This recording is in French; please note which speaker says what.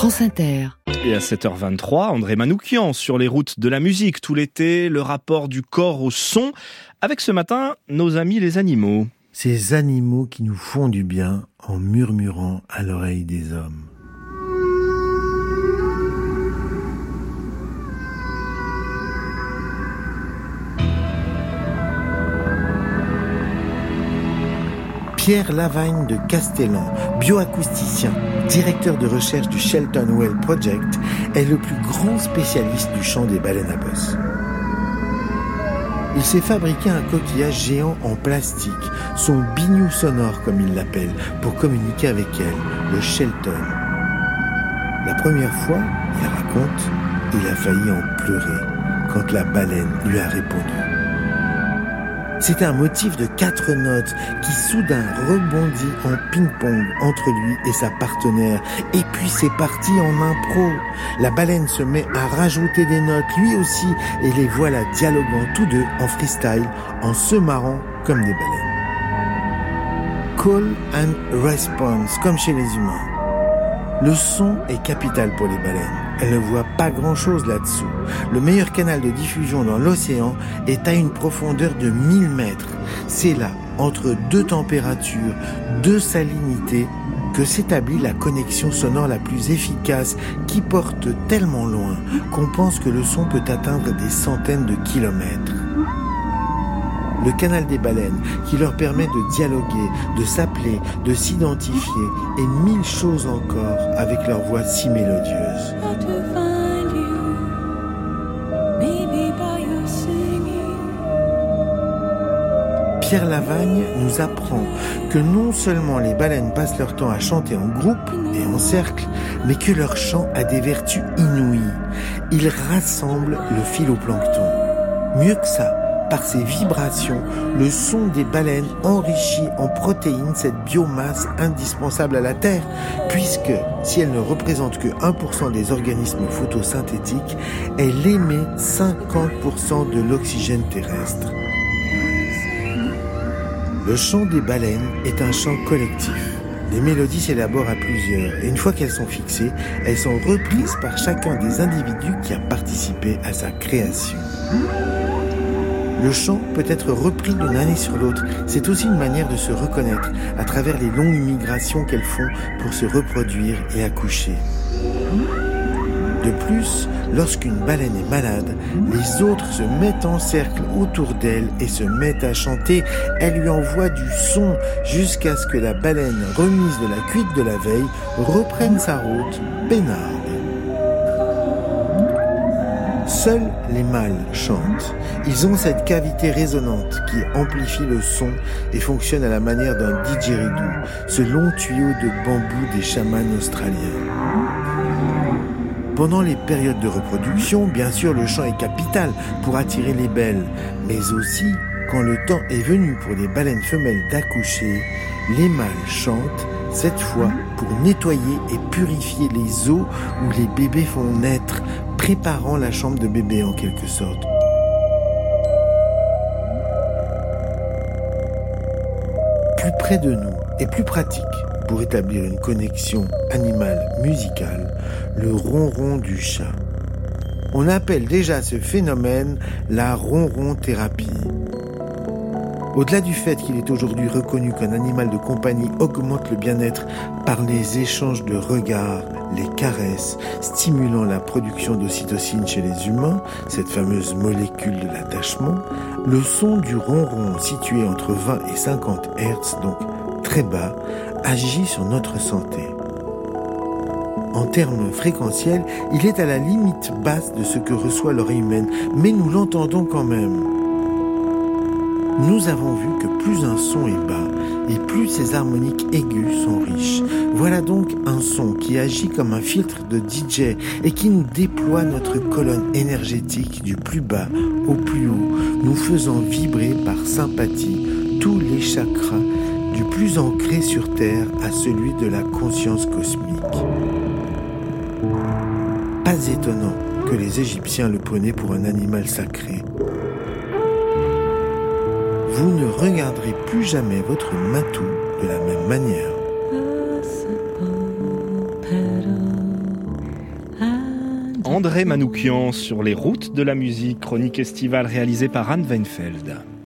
Speaker 1: France Inter.
Speaker 2: Et à 7h23, André Manoukian sur les routes de la musique tout l'été, le rapport du corps au son, avec ce matin nos amis les animaux.
Speaker 3: Ces animaux qui nous font du bien en murmurant à l'oreille des hommes. Pierre Lavagne de Castellan, bioacousticien, directeur de recherche du Shelton Well Project, est le plus grand spécialiste du chant des baleines à bosse. Il s'est fabriqué un coquillage géant en plastique, son bignou sonore comme il l'appelle, pour communiquer avec elle, le Shelton. La première fois, il raconte, il a failli en pleurer quand la baleine lui a répondu. C'est un motif de quatre notes qui soudain rebondit en ping-pong entre lui et sa partenaire. Et puis c'est parti en impro. La baleine se met à rajouter des notes lui aussi et les voilà dialoguant tous deux en freestyle en se marrant comme des baleines. Call and response comme chez les humains. Le son est capital pour les baleines. Elles ne voient pas grand-chose là-dessous. Le meilleur canal de diffusion dans l'océan est à une profondeur de 1000 mètres. C'est là, entre deux températures, deux salinités, que s'établit la connexion sonore la plus efficace qui porte tellement loin qu'on pense que le son peut atteindre des centaines de kilomètres le canal des baleines, qui leur permet de dialoguer, de s'appeler, de s'identifier, et mille choses encore avec leur voix si mélodieuse. Pierre Lavagne nous apprend que non seulement les baleines passent leur temps à chanter en groupe et en cercle, mais que leur chant a des vertus inouïes. Ils rassemblent le phytoplancton. Mieux que ça, par ses vibrations, le son des baleines enrichit en protéines cette biomasse indispensable à la Terre, puisque si elle ne représente que 1% des organismes photosynthétiques, elle émet 50% de l'oxygène terrestre. Le chant des baleines est un chant collectif. Les mélodies s'élaborent à plusieurs et une fois qu'elles sont fixées, elles sont reprises par chacun des individus qui a participé à sa création. Le chant peut être repris d'une année sur l'autre. C'est aussi une manière de se reconnaître à travers les longues migrations qu'elles font pour se reproduire et accoucher. De plus, lorsqu'une baleine est malade, les autres se mettent en cercle autour d'elle et se mettent à chanter. Elle lui envoie du son jusqu'à ce que la baleine remise de la cuite de la veille reprenne sa route peinarde. Seuls les mâles chantent. Ils ont cette cavité résonante qui amplifie le son et fonctionne à la manière d'un didgeridoo, ce long tuyau de bambou des chamans australiens. Pendant les périodes de reproduction, bien sûr, le chant est capital pour attirer les belles, mais aussi quand le temps est venu pour les baleines femelles d'accoucher, les mâles chantent, cette fois pour nettoyer et purifier les eaux où les bébés font naître, préparant la chambre de bébé en quelque sorte. Plus près de nous et plus pratique pour établir une connexion animale musicale, le ronron du chat. On appelle déjà ce phénomène la ronron thérapie. Au-delà du fait qu'il est aujourd'hui reconnu qu'un animal de compagnie augmente le bien-être par les échanges de regards, les caresses, stimulant la production d'ocytocine chez les humains, cette fameuse molécule de l'attachement, le son du ronron situé entre 20 et 50 Hz, donc très bas, agit sur notre santé. En termes fréquentiels, il est à la limite basse de ce que reçoit l'oreille humaine, mais nous l'entendons quand même nous avons vu que plus un son est bas et plus ses harmoniques aiguës sont riches. Voilà donc un son qui agit comme un filtre de DJ et qui nous déploie notre colonne énergétique du plus bas au plus haut, nous faisant vibrer par sympathie tous les chakras du plus ancré sur Terre à celui de la conscience cosmique. Pas étonnant que les Égyptiens le prenaient pour un animal sacré vous ne regarderez plus jamais votre matou de la même manière.
Speaker 2: André Manoukian sur les routes de la musique, chronique estivale réalisée par Anne Weinfeld.